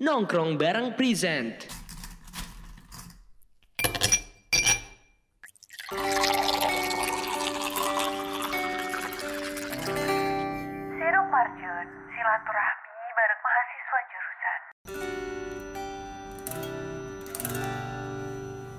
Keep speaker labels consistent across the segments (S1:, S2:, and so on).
S1: Nongkrong bareng present.
S2: Serum Marjun, silaturahmi bareng mahasiswa jurusan.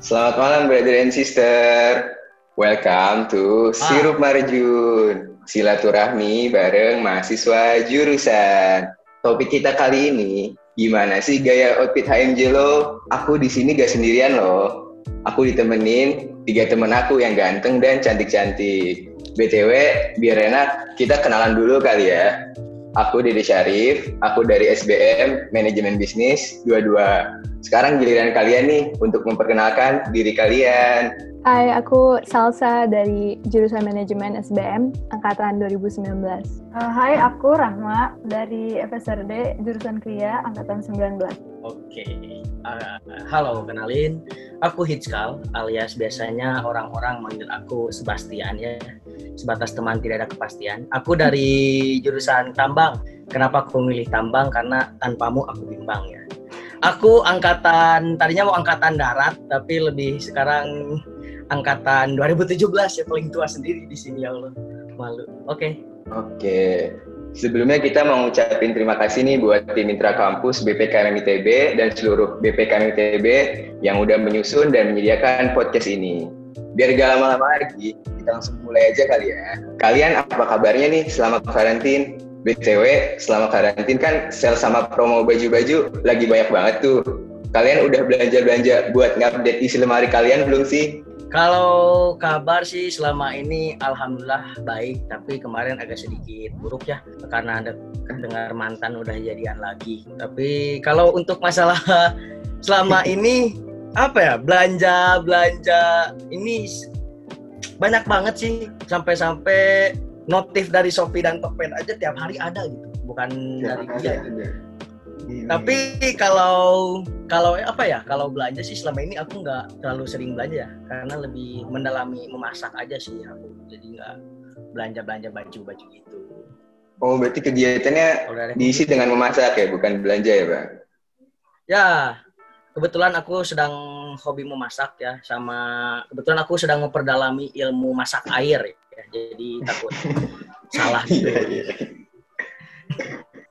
S3: Selamat malam brother and sister. Welcome to Sirup Marjun. Silaturahmi bareng mahasiswa jurusan. Topik kita kali ini, gimana sih gaya outfit HMJ lo? Aku di sini gak sendirian loh. Aku ditemenin tiga temen aku yang ganteng dan cantik-cantik. BTW, biar enak, kita kenalan dulu kali ya. Aku Dede Syarif, aku dari SBM Manajemen Bisnis 22. Sekarang giliran kalian nih untuk memperkenalkan diri kalian.
S4: Hai, aku Salsa dari jurusan manajemen SBM angkatan 2019.
S5: Uh, hai, aku Rahma dari FSRD jurusan Kria angkatan 19.
S6: Oke, uh, halo kenalin, aku Hitskal alias biasanya orang-orang manggil aku Sebastian ya, sebatas teman tidak ada kepastian. Aku dari jurusan tambang. Kenapa aku memilih tambang? Karena tanpamu aku bimbang ya. Aku angkatan tadinya mau angkatan darat, tapi lebih sekarang angkatan 2017 ya paling tua sendiri di sini ya Allah. Malu. Oke.
S3: Oke. Sebelumnya kita mau ngucapin terima kasih nih buat tim Mitra Kampus BPKM ITB dan seluruh BPKM ITB yang udah menyusun dan menyediakan podcast ini. Biar gak lama-lama lagi, kita langsung mulai aja kali ya. Kalian apa kabarnya nih selama karantin? BTW, selama karantin kan sel sama promo baju-baju lagi banyak banget tuh. Kalian udah belanja-belanja buat ngupdate isi lemari kalian belum sih?
S6: Kalau kabar sih selama ini alhamdulillah baik, tapi kemarin agak sedikit buruk ya karena ada dengar mantan udah jadian lagi. Tapi kalau untuk masalah selama ini apa ya belanja belanja ini banyak banget sih sampai-sampai notif dari Shopee dan Tokped aja tiap hari ada gitu, bukan dari dia. Gitu. Tapi kalau kalau apa ya kalau belanja sih selama ini aku nggak terlalu sering belanja ya karena lebih mendalami memasak aja sih aku jadi nggak belanja belanja baju baju gitu.
S3: Oh berarti kegiatannya diisi dengan memasak ya bukan belanja ya bang?
S6: Ya kebetulan aku sedang hobi memasak ya sama kebetulan aku sedang memperdalami ilmu masak air ya jadi takut salah gitu.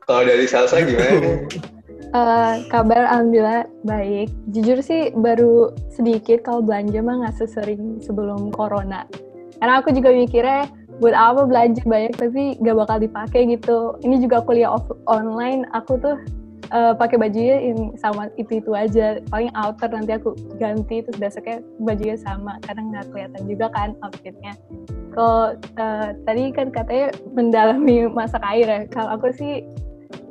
S3: Kalau dari salsa gimana?
S4: Uh, kabar alhamdulillah baik. Jujur sih baru sedikit kalau belanja mah nggak sesering sebelum corona. Karena aku juga mikirnya buat apa belanja banyak tapi gak bakal dipakai gitu. Ini juga kuliah off online, aku tuh uh, pakai bajunya yang sama itu itu aja. Paling outer nanti aku ganti terus besoknya bajunya sama karena nggak kelihatan juga kan outfitnya. Kalau uh, tadi kan katanya mendalami masak air ya. Kalau aku sih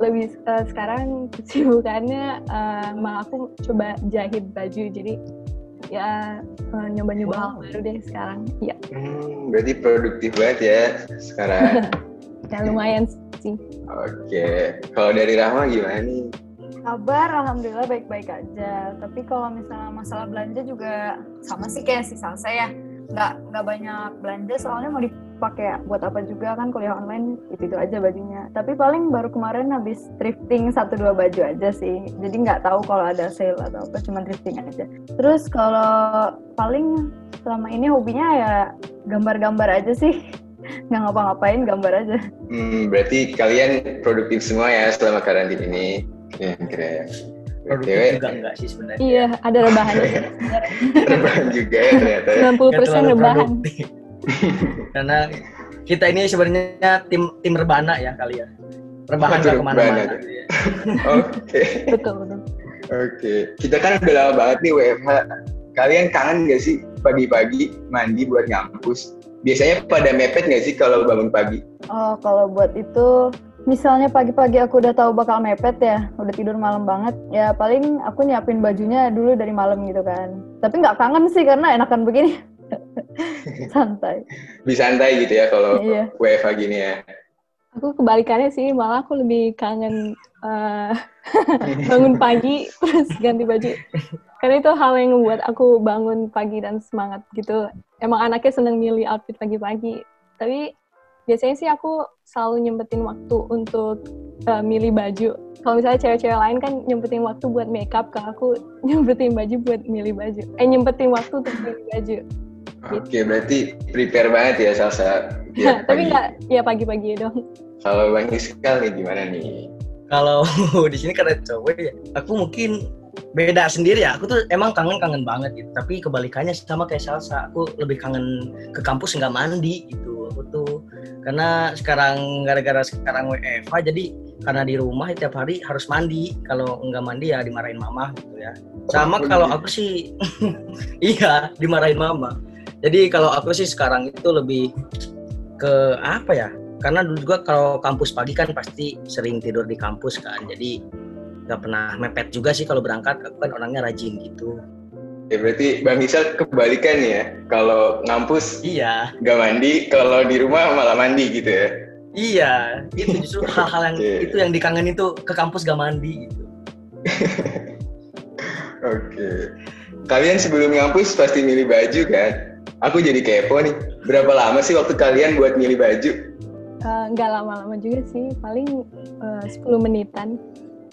S4: lebih uh, sekarang kesibukannya uh, malah aku coba jahit baju. Jadi ya uh, nyoba-nyoba wow. baru deh sekarang. Ya
S3: hmm, berarti produktif banget ya sekarang.
S4: Ya lumayan sih.
S3: Oke. Okay. kalau dari Rahma gimana nih?
S5: Kabar alhamdulillah baik-baik aja. Tapi kalau misalnya masalah belanja juga sama sih kayak si Salsa ya. Nggak nggak banyak belanja soalnya mau dipakai buat apa juga kan kuliah online itu itu aja bajunya. Tapi paling baru kemarin habis thrifting satu dua baju aja sih. Jadi nggak tahu kalau ada sale atau apa cuma thrifting aja. Terus kalau paling selama ini hobinya ya gambar-gambar aja sih. Nggak ngapa-ngapain gambar aja.
S3: Hmm, berarti kalian produktif semua ya selama karantin ini? Ya keren.
S6: Produktif juga enggak sih sebenarnya.
S4: Iya, ada rebahannya.
S3: rebahan juga ya ternyata.
S4: 90 persen rebahan.
S6: Karena kita ini sebenarnya tim tim rebana ya kali ya. Rebahan nggak ke mana-mana.
S3: Oke.
S4: Betul betul.
S3: Oke, kita kan udah lama banget nih WFH. Kalian kangen gak sih pagi-pagi mandi buat ngampus? Biasanya pada mepet gak sih kalau bangun pagi?
S5: Oh, kalau buat itu misalnya pagi-pagi aku udah tahu bakal mepet ya, udah tidur malam banget, ya paling aku nyiapin bajunya dulu dari malam gitu kan. Tapi nggak kangen sih karena enakan begini. santai.
S3: Bisa santai gitu ya kalau iya. WFH gini ya.
S4: Aku kebalikannya sih, malah aku lebih kangen uh, bangun pagi terus ganti baju. Karena itu hal yang membuat aku bangun pagi dan semangat gitu. Emang anaknya seneng milih outfit pagi-pagi. Tapi biasanya sih aku selalu nyempetin waktu untuk uh, milih baju. Kalau misalnya cewek-cewek lain kan nyempetin waktu buat makeup, kalau aku nyempetin baju buat milih baju. Eh nyempetin waktu untuk milih baju.
S3: Oke, berarti prepare banget ya Salsa.
S4: Ya, Tapi nggak, ya pagi-pagi dong.
S3: Kalau Bang Iskal nih gimana nih?
S6: Kalau di sini karena cowok ya, aku mungkin beda sendiri ya. Aku tuh emang kangen-kangen banget gitu. Tapi kebalikannya sama kayak Salsa. Aku lebih kangen ke kampus nggak mandi gitu. Aku tuh karena sekarang gara-gara sekarang WFH jadi karena di rumah tiap hari harus mandi. Kalau nggak mandi ya dimarahin mama gitu ya. Sama oh, kalau aku sih iya dimarahin mama jadi kalau aku sih sekarang itu lebih ke apa ya? Karena dulu juga kalau kampus pagi kan pasti sering tidur di kampus kan. Jadi nggak pernah mepet juga sih kalau berangkat. Aku kan orangnya rajin gitu.
S3: Ya berarti bang Isal kebalikan ya. Kalau ngampus
S6: iya.
S3: nggak mandi kalau di rumah malah mandi gitu ya?
S6: Iya. Itu justru hal-hal yang okay. itu yang dikangen itu ke kampus gak mandi gitu.
S3: Oke. Okay. kalian sebelum ngampus pasti milih baju kan Aku jadi kepo nih. Berapa lama sih waktu kalian buat milih baju?
S4: Uh, nggak lama-lama juga sih, paling uh, 10 menitan.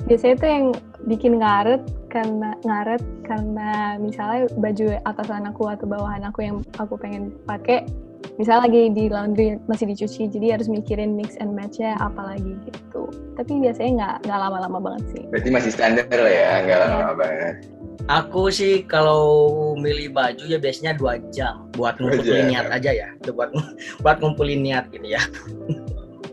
S4: Biasanya tuh yang bikin ngaret karena ngaret karena misalnya baju atasan aku atau bawahan aku yang aku pengen pakai misalnya lagi di laundry masih dicuci jadi harus mikirin mix and matchnya apa lagi gitu tapi biasanya nggak nggak lama-lama banget sih
S3: berarti masih standar lah ya nggak lama-lama iya. banget
S6: Aku sih kalau milih baju ya biasanya dua jam buat ngumpulin niat aja ya, buat buat ngumpulin niat gitu ya.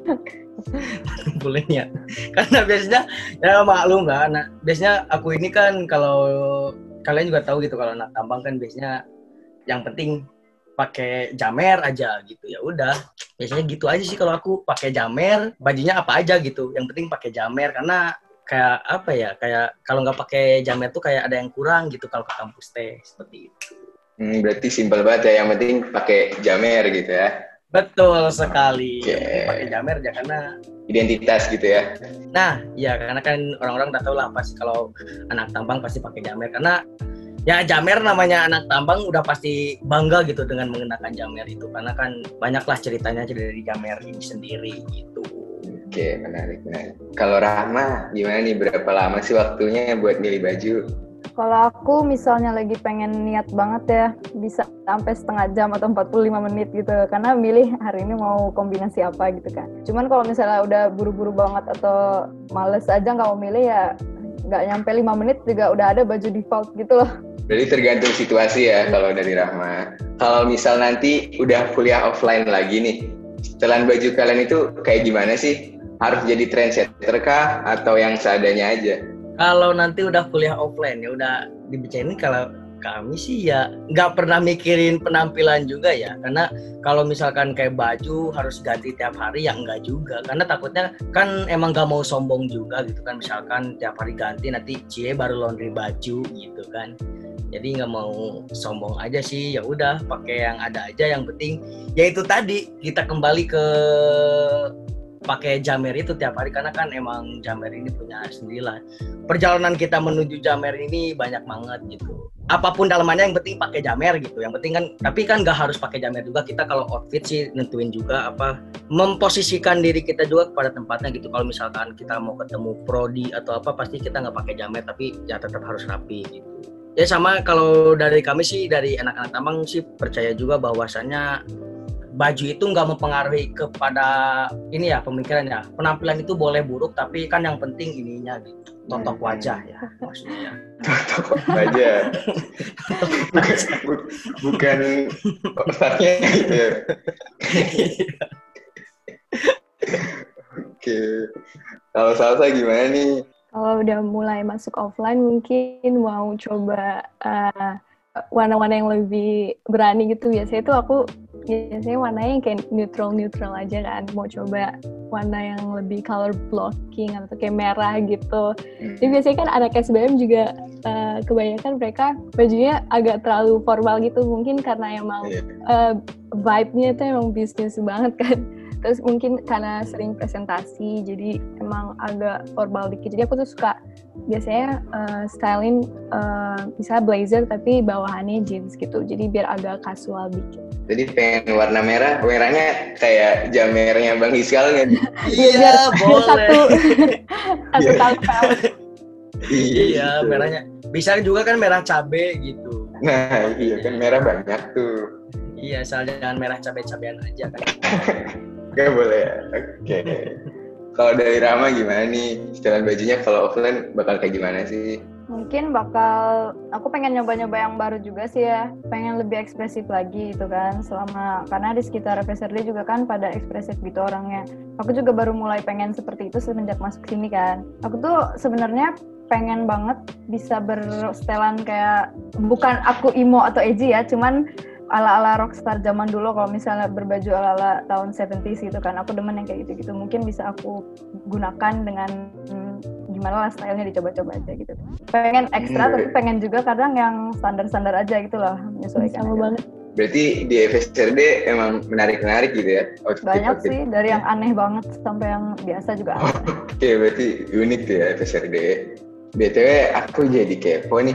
S6: ngumpulin niat. Karena biasanya ya maklum lah, nah, biasanya aku ini kan kalau kalian juga tahu gitu kalau anak tambang kan biasanya yang penting pakai jamer aja gitu ya udah biasanya gitu aja sih kalau aku pakai jamer bajunya apa aja gitu yang penting pakai jamer karena kayak apa ya kayak kalau nggak pakai jamet tuh kayak ada yang kurang gitu kalau ke kampus teh seperti itu.
S3: Hmm, berarti simpel banget ya yang penting pakai jamer gitu ya.
S6: Betul sekali. Okay. Pakai jamer ya karena
S3: identitas gitu ya.
S6: Nah, ya karena kan orang-orang udah tahu lah pasti kalau anak tambang pasti pakai jamer karena ya jamer namanya anak tambang udah pasti bangga gitu dengan mengenakan jamer itu karena kan banyaklah ceritanya dari jamer ini sendiri gitu.
S3: Oke, menarik, menarik. Kalau Rahma, gimana nih? Berapa lama sih waktunya buat milih baju?
S5: Kalau aku misalnya lagi pengen niat banget ya, bisa sampai setengah jam atau 45 menit gitu. Karena milih hari ini mau kombinasi apa gitu kan. Cuman kalau misalnya udah buru-buru banget atau males aja nggak mau milih ya nggak nyampe 5 menit juga udah ada baju default gitu loh.
S3: Jadi tergantung situasi ya kalau dari Rahma. Kalau misal nanti udah kuliah offline lagi nih, setelan baju kalian itu kayak gimana sih? Harus jadi trendsetter kah? Atau yang seadanya aja?
S6: Kalau nanti udah kuliah offline ya udah dibicarain kalau kami sih ya nggak pernah mikirin penampilan juga ya. Karena kalau misalkan kayak baju harus ganti tiap hari ya enggak juga. Karena takutnya kan emang nggak mau sombong juga gitu kan. Misalkan tiap hari ganti nanti cie baru laundry baju gitu kan. Jadi nggak mau sombong aja sih. Ya udah pakai yang ada aja. Yang penting ya itu tadi kita kembali ke pakai jamer itu tiap hari karena kan emang jamer ini punya sendirilah. Perjalanan kita menuju jamer ini banyak banget gitu. Apa pun dalamannya yang penting pakai jamer gitu. Yang penting kan tapi kan nggak harus pakai jamer juga. Kita kalau outfit sih nentuin juga apa memposisikan diri kita juga kepada tempatnya gitu. Kalau misalkan kita mau ketemu prodi atau apa pasti kita nggak pakai jamer tapi ya tetap harus rapi gitu. Ya sama kalau dari kami sih dari anak-anak tambang sih percaya juga bahwasannya baju itu nggak mempengaruhi kepada ini ya pemikiran ya. Penampilan itu boleh buruk tapi kan yang penting ininya gitu. Totok hmm. wajah ya maksudnya.
S3: Totok wajah. Bukan, bukan otaknya gitu ya. Oke. Kalau salsa gimana nih?
S4: Kalau udah mulai masuk offline mungkin mau coba uh, warna-warna yang lebih berani gitu. Biasanya itu aku biasanya warnanya yang kayak neutral neutral aja kan. Mau coba warna yang lebih color blocking atau kayak merah gitu. Hmm. jadi biasanya kan anak SBM juga uh, kebanyakan mereka bajunya agak terlalu formal gitu. Mungkin karena emang uh, vibe-nya itu emang bisnis banget kan. Terus mungkin karena sering presentasi jadi emang agak formal dikit. Jadi aku tuh suka biasanya uh, styling uh, misalnya blazer tapi bawahannya jeans gitu jadi biar agak casual dikit
S3: Jadi pengen warna merah, merahnya kayak jam merahnya Bang Hiskal kan?
S6: Iya, boleh.
S4: Satu, satu
S3: Iya.
S4: kali pellet.
S6: Iya,
S3: gitu.
S6: merahnya. Bisa juga kan merah cabe gitu.
S3: Nah, iya kan merah banyak tuh.
S6: Iya, asal jangan merah cabe-cabean aja kan.
S3: Gak boleh ya? Oke. Kalau dari Rama gimana nih? Setelan bajunya kalau offline bakal kayak gimana sih?
S5: Mungkin bakal aku pengen nyoba-nyoba yang baru juga sih ya. Pengen lebih ekspresif lagi gitu kan. Selama karena di sekitar FSRD juga kan pada ekspresif gitu orangnya. Aku juga baru mulai pengen seperti itu semenjak masuk sini kan. Aku tuh sebenarnya pengen banget bisa bersetelan kayak bukan aku imo atau edgy ya, cuman ala-ala rockstar zaman dulu kalau misalnya berbaju ala-ala tahun 70s gitu kan. Aku demen yang kayak gitu-gitu. Mungkin bisa aku gunakan dengan hmm, gimana lah stylenya dicoba-coba aja gitu. Pengen ekstra
S3: Hmm.
S5: tapi pengen juga kadang yang standar-standar aja gitu loh, menyesuaikan.
S4: Sama
S5: aja.
S4: banget.
S3: Berarti di FSRD emang menarik-menarik gitu ya? outfit-
S5: Banyak
S3: outfit.
S5: sih dari yang aneh banget sampai yang biasa juga ada.
S3: Oke, berarti unik tuh ya FSRD. BTW aku jadi kepo nih.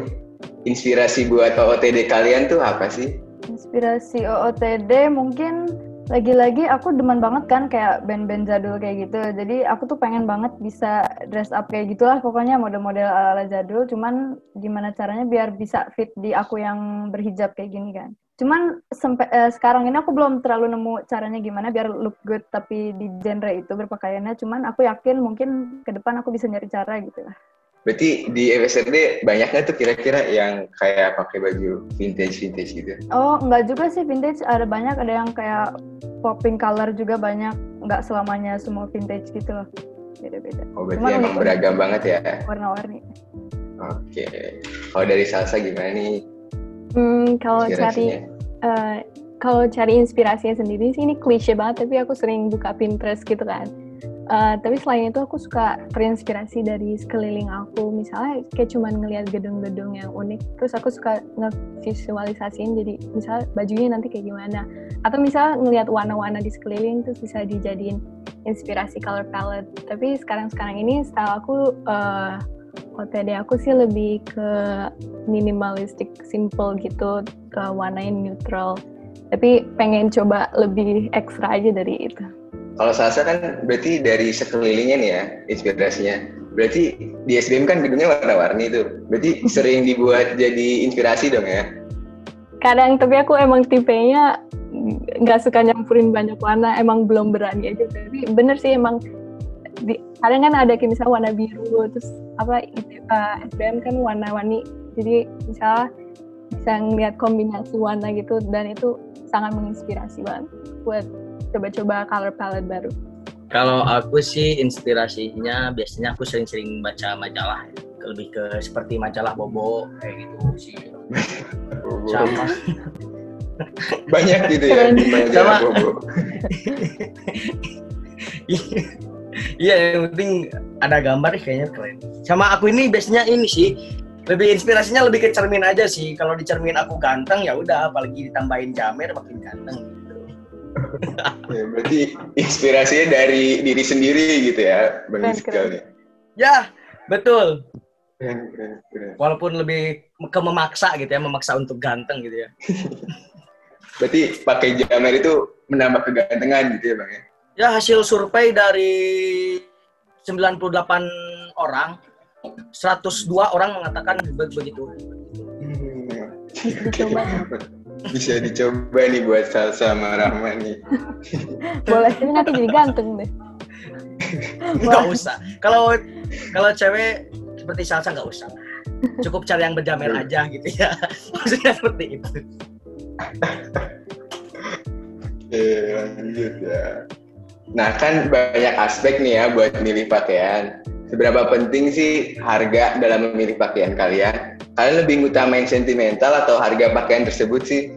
S3: Inspirasi buat OOTD kalian tuh apa sih?
S5: Inspirasi OOTD mungkin lagi-lagi aku demen banget kan kayak band-band jadul kayak gitu. Jadi aku tuh pengen banget bisa dress up kayak gitulah pokoknya model-model ala-ala jadul. Cuman gimana caranya biar bisa fit di aku yang berhijab kayak gini kan. Cuman sempe- eh, sekarang ini aku belum terlalu nemu caranya gimana biar look good tapi di genre itu berpakaiannya. Cuman aku yakin mungkin ke depan aku bisa nyari cara gitu lah.
S3: Berarti di FSRD banyak nggak tuh kira-kira yang kayak pakai baju vintage-vintage gitu?
S5: Oh, enggak juga sih vintage. Ada banyak, ada yang kayak popping color juga banyak. Enggak selamanya semua vintage gitu loh. Beda-beda.
S3: Oh, berarti
S5: Cuman
S3: emang beragam banget ya?
S5: Warna-warni.
S3: Oke. Kalau dari Salsa gimana nih
S4: Hmm, kalau cari
S3: inspirasinya?
S4: eh, kalau cari inspirasinya sendiri sih ini klise banget tapi aku sering buka Pinterest gitu kan. Eh, tapi selain itu aku suka terinspirasi dari sekeliling aku misalnya kayak cuman ngelihat gedung-gedung yang unik terus aku suka ngevisualisasiin jadi misalnya bajunya nanti kayak gimana atau misalnya ngelihat warna-warna di sekeliling terus bisa dijadiin inspirasi color palette tapi sekarang-sekarang ini style aku eh, OTD aku sih lebih ke minimalistic, simple gitu, ke warnanya neutral. Tapi pengen coba lebih ekstra aja dari itu.
S3: Kalau Salsa kan berarti dari sekelilingnya nih ya inspirasinya. Berarti di SBM kan gedungnya warna-warni tuh. Berarti sering dibuat jadi inspirasi dong ya?
S4: Kadang tapi aku emang tipenya nggak suka nyampurin banyak warna, emang belum berani aja. Tapi bener sih emang di, kadang kan ada kayak misalnya warna biru, terus apa itu, eh, SBM kan warna-warni. Jadi misalnya bisa ngeliat kombinasi warna gitu dan itu sangat menginspirasi banget buat coba-coba color palette baru.
S6: Kalau aku sih inspirasinya biasanya aku sering-sering baca majalah lebih ke seperti majalah Bobo kayak gitu sih. Sama
S3: Banyak gitu ya. Banyak
S6: Sama.
S3: bobo.
S6: Iya, yang penting ada gambar kayaknya keren. Sama aku ini biasanya ini sih lebih inspirasinya lebih ke cermin aja sih. Kalau di cermin aku ganteng ya udah, apalagi ditambahin jamer makin ganteng.
S3: Ya, berarti inspirasinya dari diri sendiri gitu ya, Bang Iskal
S4: keren.
S3: nih.
S6: Ya, betul.
S3: Keren, keren, keren.
S6: Walaupun lebih ke memaksa gitu ya, memaksa untuk ganteng gitu ya.
S3: Berarti pakai jamer itu menambah kegantengan gitu ya, Bang ya?
S6: Ya hasil survei dari 98 orang, 102 orang mengatakan be- begitu.
S3: Hmm.
S4: Dicoba.
S3: Bisa dicoba nih buat Salsa sama Rahma nih.
S4: Boleh sih nanti jadi ganteng deh.
S6: Nggak usah. Kalau kalau cewek seperti salsa nggak usah. Cukup cari yang berjamer aja gitu ya. Maksudnya seperti itu.
S3: Oke, lanjut ya. Nah, kan banyak aspek nih ya buat milih pakaian. Seberapa penting sih harga dalam memilih pakaian kalian? Kalian lebih ngutamain sentimental atau harga pakaian tersebut sih?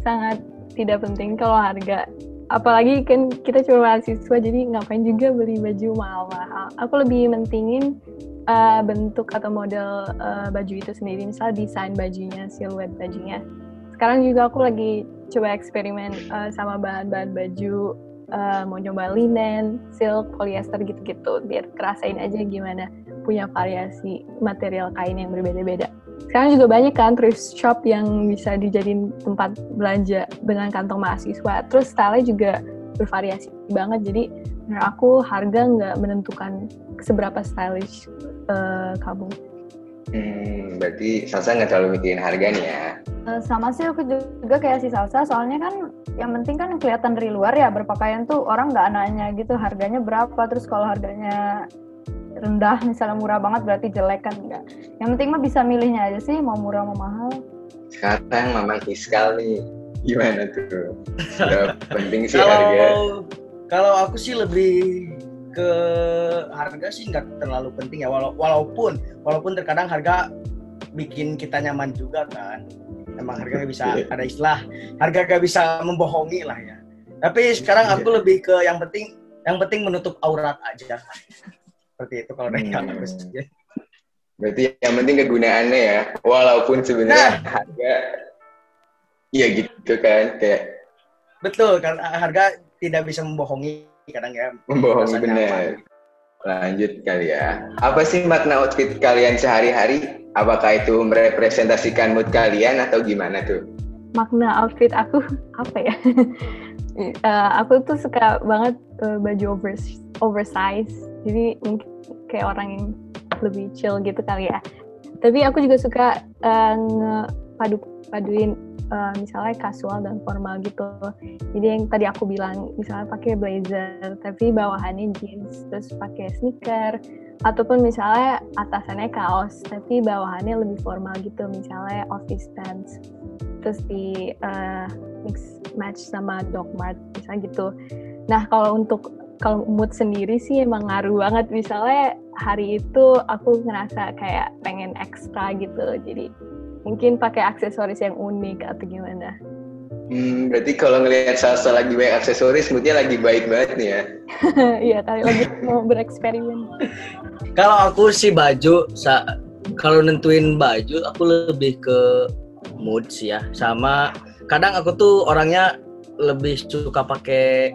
S4: Sangat tidak penting kalau harga. Apalagi kan kita cuma mahasiswa jadi ngapain juga beli baju mahal-mahal. Aku lebih mentingin uh, bentuk atau model uh, baju itu sendiri. Misal desain bajunya, siluet bajunya. Sekarang juga aku lagi coba eksperimen uh, sama bahan-bahan baju uh, mau nyoba linen, silk, polyester gitu-gitu biar kerasain aja gimana punya variasi material kain yang berbeda-beda. Sekarang juga banyak kan thrift shop yang bisa dijadiin tempat belanja dengan kantong mahasiswa. Terus style juga bervariasi banget. Jadi menurut aku harga nggak menentukan seberapa stylish uh, kamu.
S3: Hmm, berarti Salsa nggak terlalu mikirin harga nih ya?
S5: Uh, sama sih aku juga kayak si Salsa, soalnya kan yang penting kan kelihatan dari luar ya berpakaian tuh orang nggak nanya gitu harganya berapa, terus kalau harganya rendah misalnya murah banget berarti jelek kan enggak. Yang penting mah bisa milihnya aja sih mau murah mau mahal.
S3: Sekarang mama fiskal nih gimana tuh? Udah penting sih
S6: kalau,
S3: harga.
S6: Kalau aku sih lebih ke harga sih nggak terlalu penting ya walau, walaupun walaupun terkadang harga bikin kita nyaman juga kan emang harga gak bisa
S3: Iya.
S6: ada istilah harga gak bisa membohongi lah ya tapi sekarang aku lebih ke yang penting yang penting menutup aurat aja seperti itu kalau dari
S3: Hmm.
S6: aku sih.
S3: Berarti yang penting kegunaannya ya, walaupun sebenarnya harga, iya gitu kan, kayak
S6: betul kan harga tidak bisa membohongi kadang ya
S3: membohongi
S6: nyaman.
S3: Lanjut kali ya. Apa sih makna outfit kalian sehari-hari? Apakah itu merepresentasikan mood kalian atau gimana tuh?
S4: Makna outfit aku apa ya? Eh, aku tuh suka banget eh, baju overs oversize. Jadi mungkin kayak orang yang lebih chill gitu kali ya. Tapi aku juga suka eh, ngepadu paduin eh, misalnya casual dan formal gitu. Jadi yang tadi aku bilang misalnya pakai blazer tapi bawahannya jeans terus pakai sneaker ataupun misalnya atasannya kaos tapi bawahannya lebih formal gitu misalnya office pants terus di eh, mix match sama dog mart misalnya gitu. Nah kalau untuk kalau mood sendiri sih emang ngaruh banget misalnya hari itu aku ngerasa kayak pengen ekstra gitu jadi mungkin pakai aksesoris yang unik atau gimana
S3: Hmm, berarti kalau ngelihat salsa lagi banyak aksesoris, moodnya lagi baik banget nih ya.
S4: iya kali lagi mau bereksperimen
S6: Kalau aku sih baju, sa kalau nentuin baju aku lebih ke mood sih ya. Sama kadang aku tuh orangnya lebih suka pakai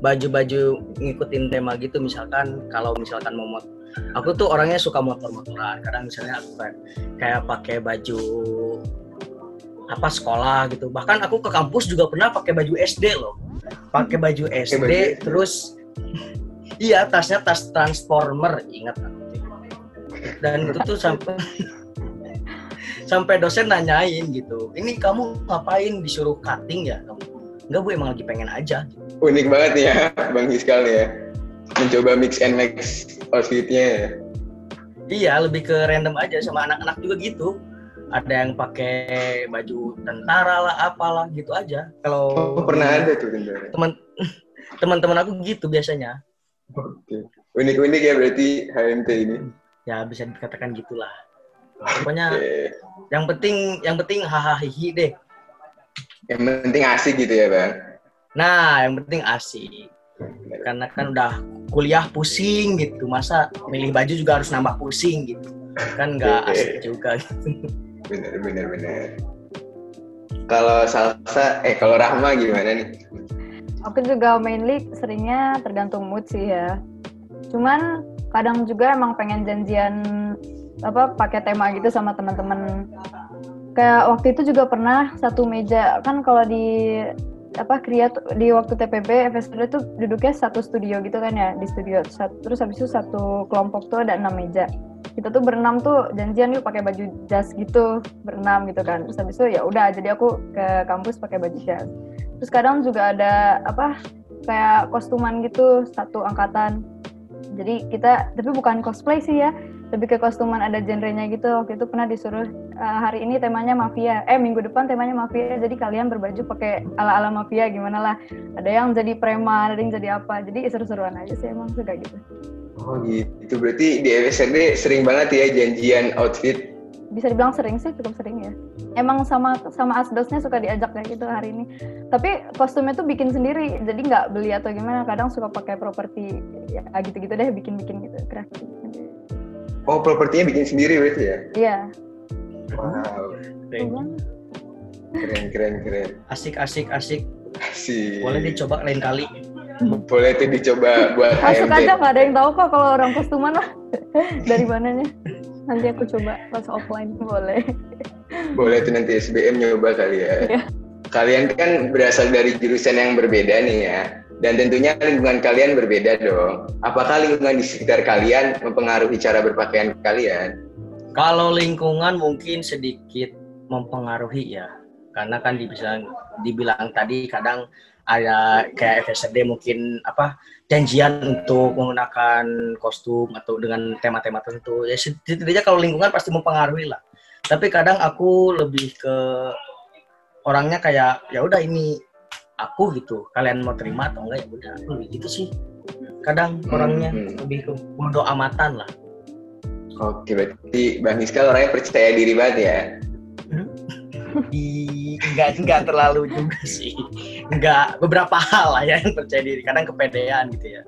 S6: baju-baju ngikutin tema gitu. Misalkan kalau misalkan mau mot aku tuh orangnya suka motor-motoran. Kadang misalnya aku kayak, kayak pakai baju apa sekolah gitu. Bahkan aku ke kampus juga pernah pakai baju SD loh. Pakai baju SD
S3: baju-
S6: terus Iya, tasnya tas transformer, ingat aku. Dan itu tuh sampai sampai dosen nanyain gitu. Ini kamu ngapain disuruh cutting ya kamu? Enggak bu, emang lagi pengen aja.
S3: Unik banget nih ya, Bang Fiskal nih ya. Mencoba mix and match outfitnya ya.
S6: Iya, lebih ke random aja sama anak-anak juga gitu. Ada yang pakai baju tentara lah, apalah gitu aja. Kalau
S3: Oh, pernah ada tuh
S6: teman teman-teman aku gitu biasanya.
S3: Oke. Unik-unik ya berarti HMT ini.
S6: Ya bisa dikatakan gitulah. Pokoknya
S3: Oke.
S6: yang penting yang penting hahaha hihi deh.
S3: Yang penting asik gitu ya, Bang.
S6: Nah, yang penting asik. Karena kan udah kuliah pusing gitu, masa milih baju juga harus nambah pusing gitu. Kan nggak asik juga gitu.
S3: Bener, bener, bener. Kalau salsa, eh kalau Rahma gimana nih?
S5: Aku juga mainly seringnya tergantung mood sih ya. Cuman kadang juga emang pengen janjian apa pakai tema gitu sama teman-teman. Kayak waktu itu juga pernah satu meja kan kalau di apa kriat di waktu TPB FSD itu duduknya satu studio gitu kan ya di studio. Terus habis itu satu kelompok tuh ada enam meja. Kita tuh berenam tuh janjian yuk pakai baju jas gitu berenam gitu kan. Terus habis itu ya udah jadi aku ke kampus pakai baju jas. Terus kadang juga ada apa kayak kostuman gitu satu angkatan. Jadi kita tapi bukan cosplay sih ya lebih ke kostuman ada genrenya gitu. Waktu itu pernah disuruh "Eh, hari ini temanya mafia. Eh minggu depan temanya mafia jadi kalian berbaju pakai ala ala mafia gimana lah. Ada yang jadi preman ada yang jadi apa. Jadi seru-seruan aja sih emang suka gitu.
S3: Oh gitu, berarti di FSRD sering banget ya janjian outfit.
S5: bisa dibilang sering sih cukup sering ya. Emang sama sama asdosnya suka diajak kayak gitu hari ini. Tapi kostumnya tuh bikin sendiri jadi nggak beli atau gimana. Kadang suka pakai properti ya gitu-gitu deh bikin-bikin gitu kreatif
S3: Oh, propertinya bikin sendiri berarti ya?
S5: iya
S3: Wow,
S6: Keren.
S3: keren, keren, keren.
S6: Asik, asik, asik.
S3: Asik.
S6: Boleh dicoba lain kali.
S3: Boleh tuh dicoba buat
S5: Masuk
S3: HMD.
S5: aja nggak ada yang tahu kok kalau orang kostuman lah. Dari mananya?
S4: Nanti aku coba pas offline.
S5: Boleh.
S3: Boleh tuh nanti SBM nyoba kali ya.
S4: Iya.
S3: Kalian kan berasal dari jurusan yang berbeda nih ya. Dan tentunya lingkungan kalian berbeda dong. Apakah lingkungan di sekitar kalian mempengaruhi cara berpakaian kalian?
S6: Kalau lingkungan mungkin sedikit mempengaruhi ya. Karena kan dibilang dibilang tadi kadang ada kayak FSD mungkin apa janjian untuk menggunakan kostum atau dengan tema-tema tertentu. Ya setidaknya kalau lingkungan pasti mempengaruhi lah. Tapi kadang aku lebih ke orangnya kayak ya udah ini aku gitu. Kalian mau terima atau enggak ya udah aku lebih gitu sih. Kadang orangnya
S3: Hmm.
S6: lebih ke bodo amatan lah.
S3: Oke, berarti Bang Miska orangnya percaya diri banget ya.
S6: di enggak enggak terlalu juga sih enggak beberapa hal lah ya yang percaya diri kadang kepedean gitu ya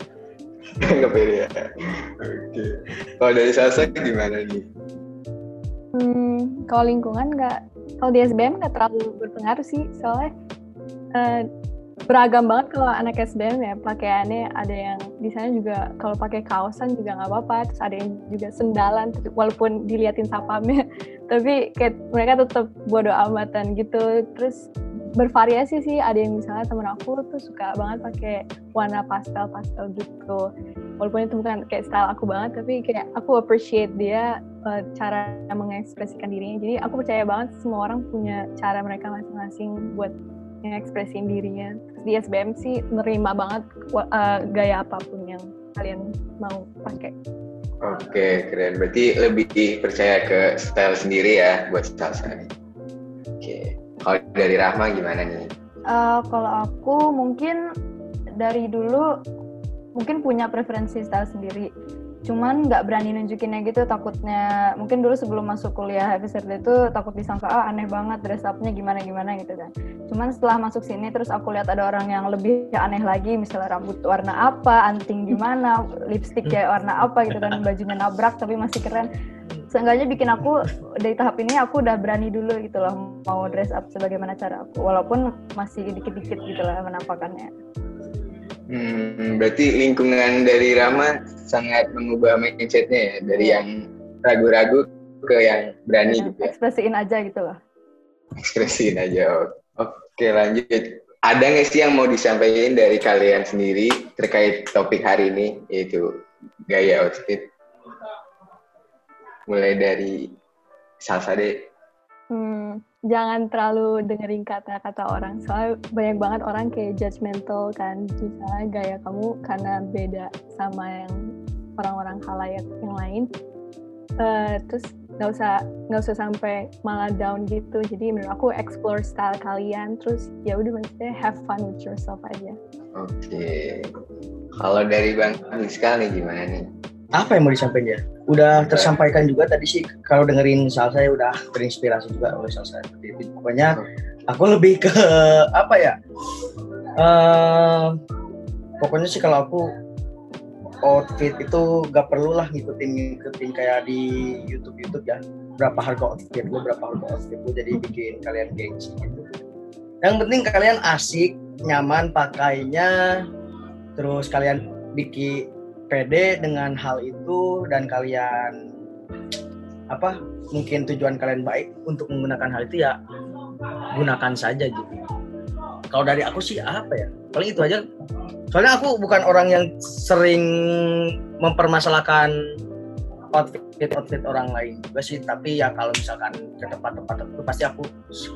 S3: ya. Oke. Kalau dari Salsa gimana nih?
S4: Hmm, kalau lingkungan nggak, kalau di SBM nggak terlalu berpengaruh sih, soalnya eh, beragam banget kalau anak SBM ya pakaiannya ada yang di sana juga kalau pakai kaosan juga nggak apa-apa, terus ada yang juga sendalan, walaupun diliatin sapamnya, tapi kayak mereka tetap bodo amatan gitu, terus bervariasi sih ada yang misalnya temen aku tuh suka banget pakai warna pastel pastel gitu walaupun itu bukan kayak style aku banget tapi kayak aku appreciate dia uh, cara mengekspresikan dirinya. Jadi aku percaya banget semua orang punya cara mereka masing-masing buat mengekspresiin dirinya. Terus di SBM sih nerima banget uh, gaya apa pun yang kalian mau pakai.
S3: Oke, keren. Berarti lebih percaya ke style sendiri ya buat Salsa nih. Oke. Kalau dari Rahma gimana nih?
S5: Eh, kalau aku mungkin dari dulu mungkin punya preferensi style sendiri. Cuman nggak berani nunjukinnya gitu takutnya mungkin dulu sebelum masuk kuliah FSRD itu takut disangka ah aneh banget dress up-nya gimana gimana gitu kan. Cuman setelah masuk sini terus aku lihat ada orang yang lebih aneh lagi misalnya rambut warna apa, anting gimana, lipstick kayak warna apa gitu kan, bajunya nabrak tapi masih keren. Seenggaknya bikin aku dari tahap ini aku udah berani dulu gitu loh mau dress up sebagaimana cara aku walaupun masih dikit-dikit gitu lah penampakannya.
S3: Hmm, berarti lingkungan dari Rahma sangat mengubah mindsetnya ya dari
S5: Iya.
S3: yang ragu-ragu ke yang berani gitu ya.
S5: Ekspresiin aja gitu loh.
S3: Ekspresiin aja. Oke, lanjut. Ada nggak sih yang mau disampaikan dari kalian sendiri terkait topik hari ini yaitu gaya outfit? Mulai dari Salsa deh.
S4: Hmm, jangan terlalu dengerin kata-kata orang. Soalnya banyak banget orang kayak judgmental kan. Misalnya gaya kamu karena beda sama yang orang-orang halayak yang lain. Eh, terus nggak usah nggak usah sampai malah down gitu. Jadi menurut aku explore style kalian. Terus ya udah maksudnya have fun with yourself aja.
S3: Oke. Kalau dari Bang Miska nih gimana nih?
S6: apa yang mau disampaikan ya udah tersampaikan juga tadi sih kalau dengerin Sal saya udah terinspirasi juga oleh Sal saya pokoknya aku lebih ke apa ya eh pokoknya sih kalau aku outfit itu gak perlu lah ngikutin ngikutin kayak di YouTube YouTube ya. Berapa harga outfit lu berapa harga outfit lu jadi bikin kalian gengsi gitu. Yang penting kalian asik nyaman pakainya terus kalian bikin pede dengan hal itu dan kalian apa mungkin tujuan kalian baik untuk menggunakan hal itu ya gunakan saja gitu. Kalau dari aku sih apa ya paling itu aja. Soalnya aku bukan orang yang sering mempermasalahkan outfit outfit orang lain juga sih. Tapi ya kalau misalkan ke tempat-tempat tertentu pasti aku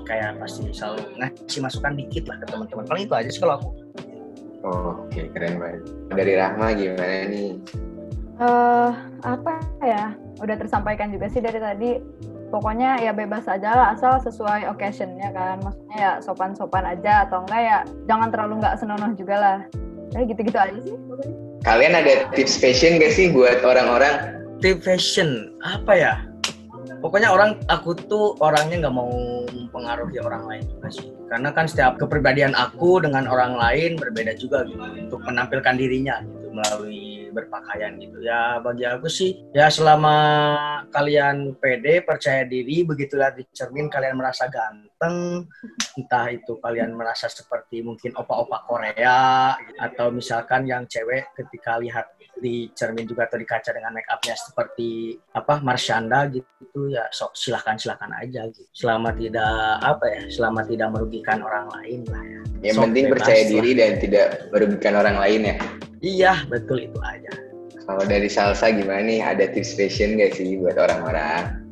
S6: kayak pasti selalu ngasih masukan dikit lah ke teman-teman. Paling itu aja sih kalau aku
S3: Oke, keren banget. Dari Rahma gimana nih?
S5: eh apa ya? Udah tersampaikan juga sih dari tadi. Pokoknya ya bebas aja lah asal sesuai occasionnya kan. Maksudnya ya sopan-sopan aja atau enggak ya jangan terlalu nggak senonoh juga lah. Ya gitu-gitu aja sih.
S3: Kalian ada tips fashion gak sih buat orang-orang?
S6: tip fashion apa ya pokoknya orang aku tuh orangnya nggak mau mempengaruhi orang lain juga sih. Karena kan setiap kepribadian aku dengan orang lain berbeda juga gitu untuk menampilkan dirinya gitu melalui berpakaian gitu. Ya bagi aku sih ya selama kalian pede percaya diri begitu lihat di cermin kalian merasa ganteng entah itu kalian merasa seperti mungkin opa-opa Korea atau misalkan yang cewek ketika lihat di cermin juga atau di kaca dengan make upnya seperti apa Marshanda gitu ya sok silahkan silahkan aja gitu selama tidak apa ya selama tidak merugikan orang lain lah ya
S3: Yang
S6: Sok
S3: penting percaya
S6: lah.
S3: diri dan tidak merugikan orang lain ya.
S6: iya betul itu aja
S3: Kalau dari salsa gimana nih? Ada tips fashion gak sih buat orang-orang?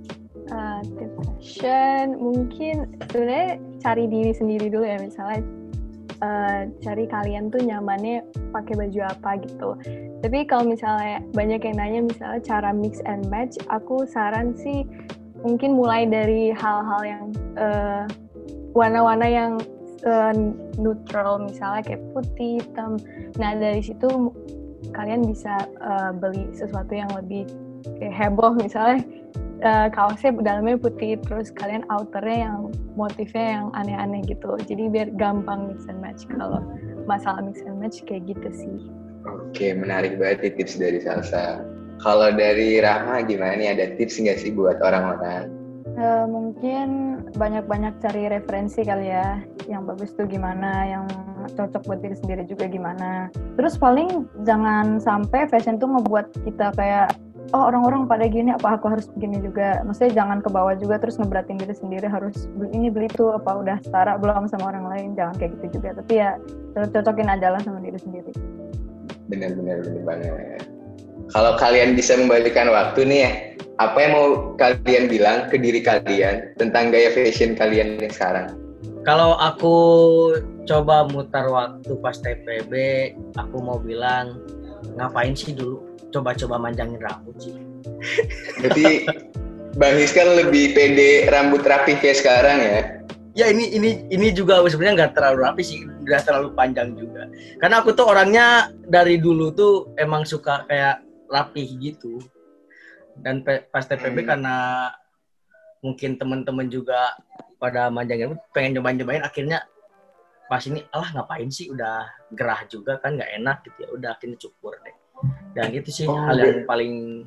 S4: Uh, tips fashion mungkin sebenarnya cari diri sendiri dulu ya misalnya uh, cari kalian tuh nyamannya pakai baju apa gitu. Tapi kalau misalnya banyak yang nanya misalnya cara mix and match, aku saran sih mungkin mulai dari hal-hal yang uh, warna-warna yang uh, neutral misalnya kayak putih, hitam. Nah dari situ kalian bisa uh, beli sesuatu yang lebih kayak heboh. Misalnya uh, kaosnya dalamnya putih terus kalian outernya yang motifnya yang aneh-aneh gitu. Jadi biar gampang mix and match. Kalau masalah mix and match kayak gitu sih
S3: Oke, menarik banget tips dari salsa. Kalau dari Rahma gimana nih? Ada tips nggak sih buat orang-orang?
S5: Eh, mungkin banyak-banyak cari referensi kali ya yang bagus tuh gimana yang cocok buat diri sendiri juga gimana terus paling jangan sampai fashion tuh ngebuat kita kayak oh orang-orang pada gini apa aku harus begini juga maksudnya jangan ke bawah juga terus ngeberatin diri sendiri harus beli ini beli itu apa udah setara belum sama orang lain jangan kayak gitu juga tapi ya cocokin aja lah sama diri sendiri
S3: Benar-benar benar banget. Kalau kalian bisa membalikan waktu nih ya, apa yang mau kalian bilang ke diri kalian tentang gaya fashion kalian yang sekarang?
S6: Kalau aku coba mutar waktu pas TPB, aku mau bilang ngapain sih dulu coba-coba manjangin rambut sih.
S3: Berarti Bang His kan lebih pede rambut rapi kayak sekarang ya?
S6: Ya ini ini ini juga sebenarnya nggak terlalu rapi sih, nggak terlalu panjang juga. Karena aku tuh orangnya dari dulu tuh emang suka kayak rapih gitu. Dan pas TPB
S3: Hmm.
S6: karena mungkin temen-temen juga pada manjangin rambut, pengen nyobain-nyobain akhirnya pas ini alah ngapain sih udah gerah juga kan nggak enak gitu ya udah akhirnya cukur deh dan itu sih
S3: Oh,
S6: hal yang paling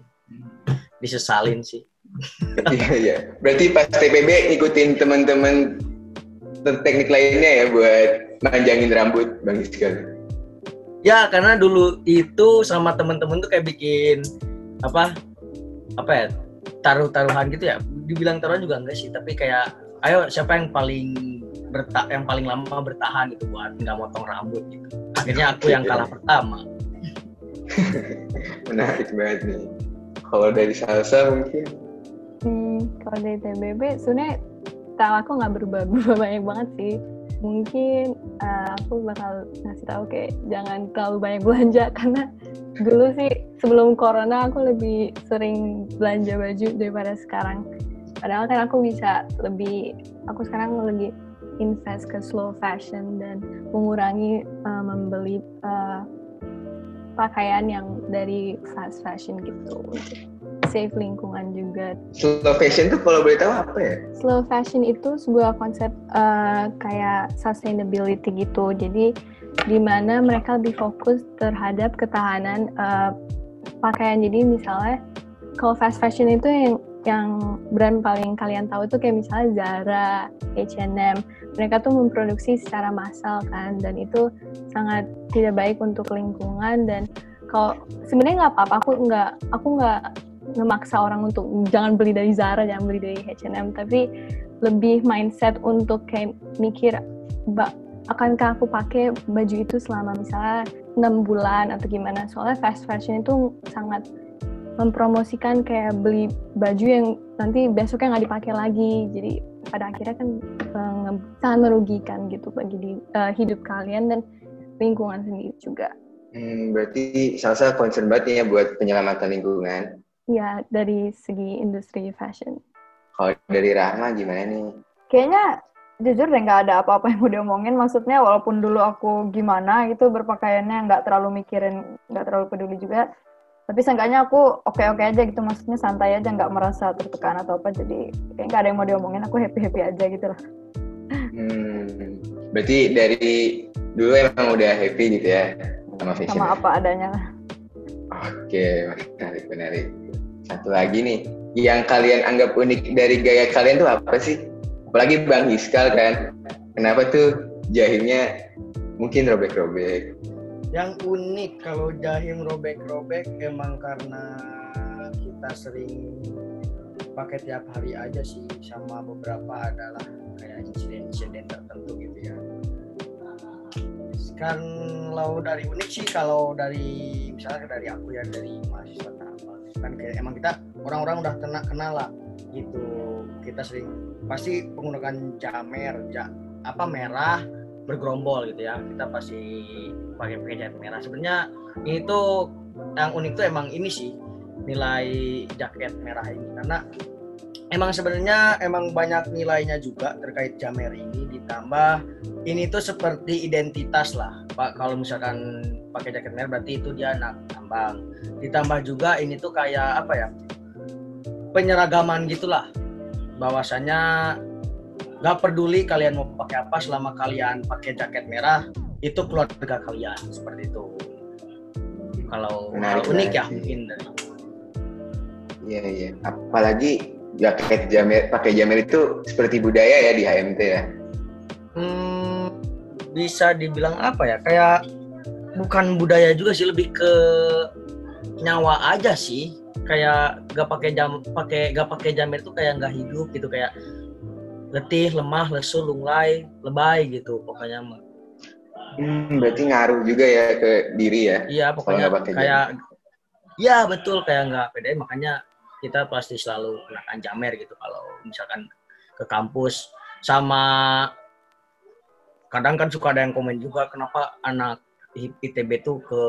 S6: disesalin sih
S3: Iya, iya. Berarti pas TPB ngikutin teman-teman teknik lainnya ya buat manjangin rambut Bang His kan?
S6: ya karena dulu itu sama temen-temen tuh kayak bikin apa apa ya taruh-taruhan gitu ya. Dibilang taruhan juga enggak sih tapi kayak ayo siapa yang paling berta yang paling lama bertahan gitu buat nggak motong rambut gitu? Akhirnya aku yang kalah pertama.
S3: Menarik banget nih. Kalau dari salsa mungkin?
S4: Hmm, kalau dari TBB sebenarnya tahu aku nggak berubah-berubah banyak banget sih. Mungkin uh, aku bakal ngasih tahu kayak jangan terlalu banyak belanja karena dulu sih sebelum corona aku lebih sering belanja baju daripada sekarang. Padahal kan aku bisa lebih, aku sekarang lebih invest ke slow fashion dan mengurangi uh, membeli uh, pakaian yang dari fast fashion gitu. Save lingkungan juga
S3: slow fashion tuh kalau boleh tahu apa ya?
S4: slow fashion itu sebuah konsep uh, kayak sustainability gitu. Jadi di mana mereka lebih fokus terhadap ketahanan uh, pakaian. Jadi misalnya kalau fast fashion itu yang yang brand paling kalian tahu tuh kayak misalnya Zara, H&M. Mereka tuh memproduksi secara massal kan dan itu sangat tidak baik untuk lingkungan dan kalau sebenarnya nggak apa-apa aku nggak aku nggak ngemaksa orang untuk jangan beli dari Zara, jangan beli dari H&M, tapi lebih mindset untuk kayak mikir, ba, akankah aku pakai baju itu selama misalnya enam bulan atau gimana? Soalnya fast fashion itu sangat mempromosikan kayak beli baju yang nanti besoknya nggak dipakai lagi. Jadi pada akhirnya kan eh, sangat merugikan gitu bagi di, eh, hidup kalian dan lingkungan sendiri juga.
S3: Hmm, berarti salsa concern banget ya buat penyelamatan lingkungan.
S4: Ya dari segi industri fashion.
S3: Kalau dari Rahma gimana nih?
S5: kayaknya jujur deh nggak ada apa-apa yang mau diomongin maksudnya walaupun dulu aku gimana gitu berpakaiannya nggak terlalu mikirin nggak terlalu peduli juga tapi seenggaknya aku oke-oke aja gitu maksudnya santai aja nggak merasa tertekan atau apa jadi kayak nggak ada yang mau diomongin aku happy-happy aja gitu lah
S3: Hmm, berarti dari dulu emang udah happy gitu ya sama fashion.
S5: sama apa adanya lah
S3: Oke, menarik, menarik. Satu lagi nih, yang kalian anggap unik dari gaya kalian tuh apa sih? Apalagi Bang Hiskal kan, kenapa tuh jahimnya mungkin robek-robek?
S6: Yang unik kalau jahim robek-robek emang karena kita sering pakai tiap hari aja sih sama beberapa adalah kayak insiden-insiden tertentu gitu kalau dari unik sih kalau dari misalnya dari aku ya dari mahasiswa kan kayak emang kita orang-orang udah kena kenal lah gitu. Kita sering pasti menggunakan jamer ja, apa merah bergerombol gitu ya. Kita pasti pakai pakai jaket merah. Sebenarnya ini tuh yang unik tuh emang ini sih nilai jaket merah ini. Karena emang sebenarnya emang banyak nilainya juga terkait jamer ini ditambah ini tuh seperti identitas lah. Pak kalau misalkan pakai jaket merah berarti itu dia anak tambang. Ditambah juga ini tuh kayak apa ya? Penyeragaman gitulah. Bahwasanya nggak peduli kalian mau pakai apa selama kalian pakai jaket merah itu keluarga kalian. Seperti itu. Kalau
S3: Menarik
S6: unik ya mungkin. Dari
S3: Iya, iya. Apalagi jaket jamer, pakai jamer itu seperti budaya ya di HMT ya.
S6: hmm, bisa dibilang apa ya? Kayak bukan budaya juga sih lebih ke nyawa aja sih. Kayak gak pakai jam pakai gak pakai jamet itu kayak nggak hidup gitu. Kayak letih lemah lesu lunglai lebay gitu pokoknya mah.
S3: Hmm, berarti ngaruh juga ya ke diri ya.
S6: iya pokoknya kayak iya betul kayak nggak pede makanya kita pasti selalu kenakan jamer gitu kalau misalkan ke kampus sama kadang kan suka ada yang komen juga kenapa anak ITB tuh ke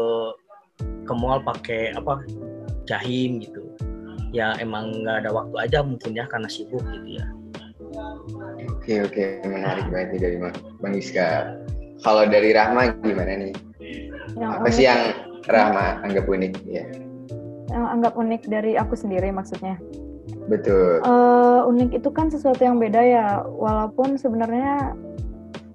S6: ke mall pakai apa jahim gitu ya emang nggak ada waktu aja mungkin ya karena sibuk gitu ya
S3: Oke, oke. Menarik banget nih dari Bang- Bang Iska. Kalau dari Rahma gimana nih?
S5: Yang
S3: Apa
S5: unik,
S3: sih yang Rahma anggap unik? Ya,
S5: yang anggap unik dari aku sendiri maksudnya.
S3: betul.
S5: Eh, unik itu kan sesuatu yang beda ya, walaupun sebenarnya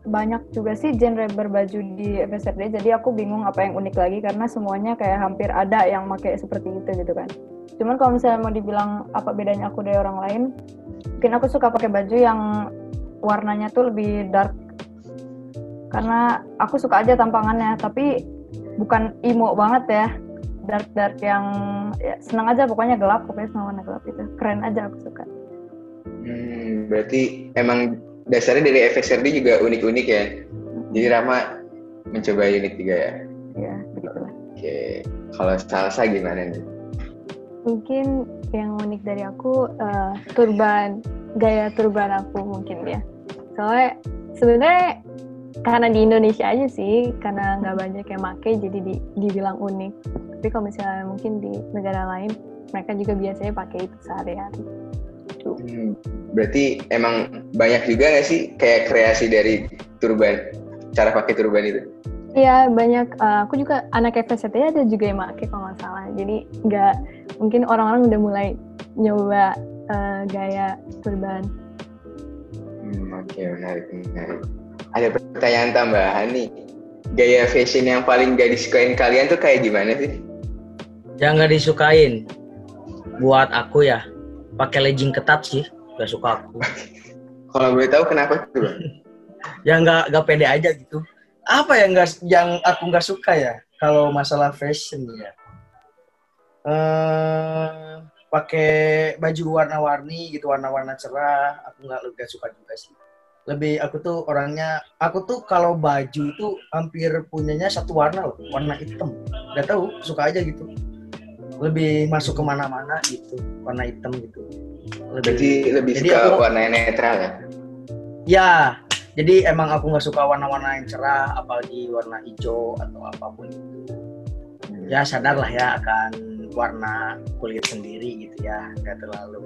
S5: banyak juga sih genre berbaju di FSRD, jadi aku bingung apa yang unik lagi karena semuanya kayak hampir ada yang pakai seperti itu gitu kan. Cuman kalau misalnya mau dibilang apa bedanya aku dari orang lain, mungkin aku suka pakai baju yang warnanya tuh lebih dark karena aku suka aja tampangannya, tapi bukan emo banget ya, dark dark yang ya, seneng aja pokoknya gelap, pokoknya sama warna gelap itu keren aja aku suka.
S3: Hmm, berarti emang dasarnya dari FSRD juga unik-unik ya. Jadi Rahma mencoba unik juga ya.
S5: Ya, begitulah.
S3: Oke. Kalau Salsa gimana nih?
S4: Mungkin yang unik dari aku eh, turban, gaya turban aku mungkin ya. Soalnya sebenarnya karena di Indonesia aja sih, karena nggak banyak yang make jadi di- dibilang unik. Tapi kalau misalnya mungkin di negara lain, mereka juga biasanya pakai itu sehari-hari. Gitu.
S3: Hmm, berarti emang banyak juga nggak sih kayak kreasi dari turban, cara pakai turban itu?
S4: Iya banyak. eh, aku juga anak FST ada juga yang make kalau nggak salah. Jadi nggak mungkin orang-orang udah mulai nyoba eh, gaya turban.
S3: Hmm, Oke, menarik, menarik. Ada pertanyaan tambahan nih. Gaya fashion yang paling gak disukain kalian tuh kayak gimana sih?
S6: yang nggak disukain? Buat aku ya. Pakai legging ketat sih. Gak suka aku.
S3: Kalau boleh tahu kenapa? Tuh, Bang?
S6: ya nggak nggak pede aja gitu. Apa yang nggak yang aku nggak suka ya? Kalau masalah fashion ya. Eh pakai baju warna-warni gitu warna-warna cerah. Aku nggak nggak suka juga sih lebih aku tuh orangnya aku tuh kalau baju tuh hampir punyanya satu warna loh warna hitam nggak tahu suka aja gitu lebih masuk ke mana-mana gitu warna hitam gitu
S3: Berarti lebih
S6: Jadi
S3: suka
S6: aku-
S3: warna yang netral ya?
S6: Ya, jadi emang aku nggak suka warna-warna yang cerah, apalagi warna hijau atau apa pun itu. Ya sadar lah ya akan warna kulit sendiri gitu ya, nggak terlalu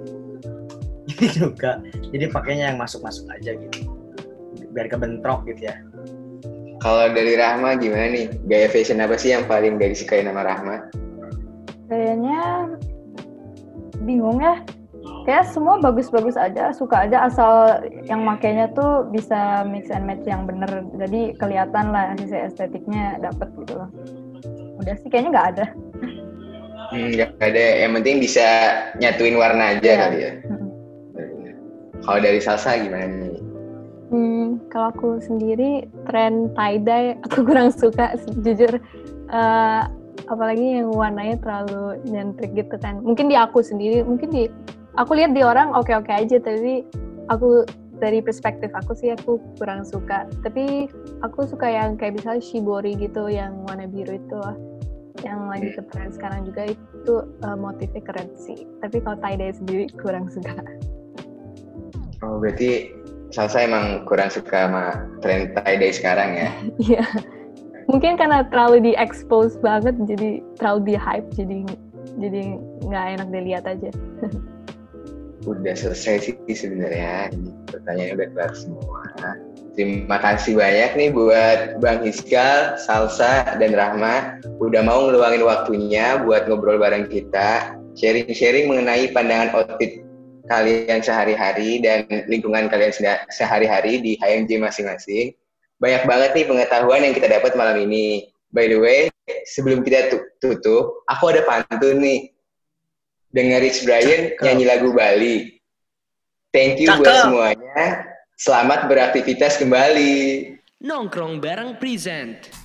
S6: juga. Jadi pakainya yang masuk-masuk aja gitu, biar kebentrok gitu ya.
S3: Kalau dari Rahma gimana nih? Gaya fashion apa sih yang paling gak disukain sama Rahma?
S5: Kayaknya bingung ya. Kayak semua bagus-bagus aja, suka aja asal yang makainya tuh bisa mix and match yang bener. Jadi kelihatan lah sisi estetiknya dapet gitu loh. Udah sih kayaknya nggak ada.
S3: Hmm, nggak ada. Yang penting bisa nyatuin warna aja
S4: Iya.
S3: kali ya. Kalau dari Salsa gimana nih?
S4: Hmm, kalau aku sendiri tren tie dye aku kurang suka jujur. Eh, apalagi yang warnanya terlalu nyentrik gitu kan. Mungkin di aku sendiri, mungkin di aku lihat di orang oke-oke aja tapi aku dari perspektif aku sih aku kurang suka. Tapi aku suka yang kayak misalnya shibori gitu yang warna biru itu. Yang lagi ke tren sekarang juga itu eh, motifnya keren sih. Tapi kalau tie dye sendiri kurang suka.
S3: Oh, berarti Salsa emang kurang suka sama tren tie dye sekarang ya?
S4: Iya. Mungkin karena terlalu di expose banget jadi terlalu di hype jadi jadi nggak enak dilihat aja.
S3: Udah selesai sih sebenarnya. Pertanyaannya udah kelar semua. Terima kasih banyak nih buat Bang Hiskal, Salsa, dan Rahma udah mau ngeluangin waktunya buat ngobrol bareng kita, sharing-sharing mengenai pandangan outfit kalian sehari-hari dan lingkungan kalian se- sehari-hari di HMJ masing-masing. Banyak banget nih pengetahuan yang kita dapat malam ini. By the way, sebelum kita tu- tutup, aku ada pantun nih. Dengar Rich Brian
S6: Cakep.
S3: nyanyi lagu Bali. Thank you buat
S6: Cakep.
S3: semuanya. Selamat beraktivitas kembali.
S1: Nongkrong bareng present.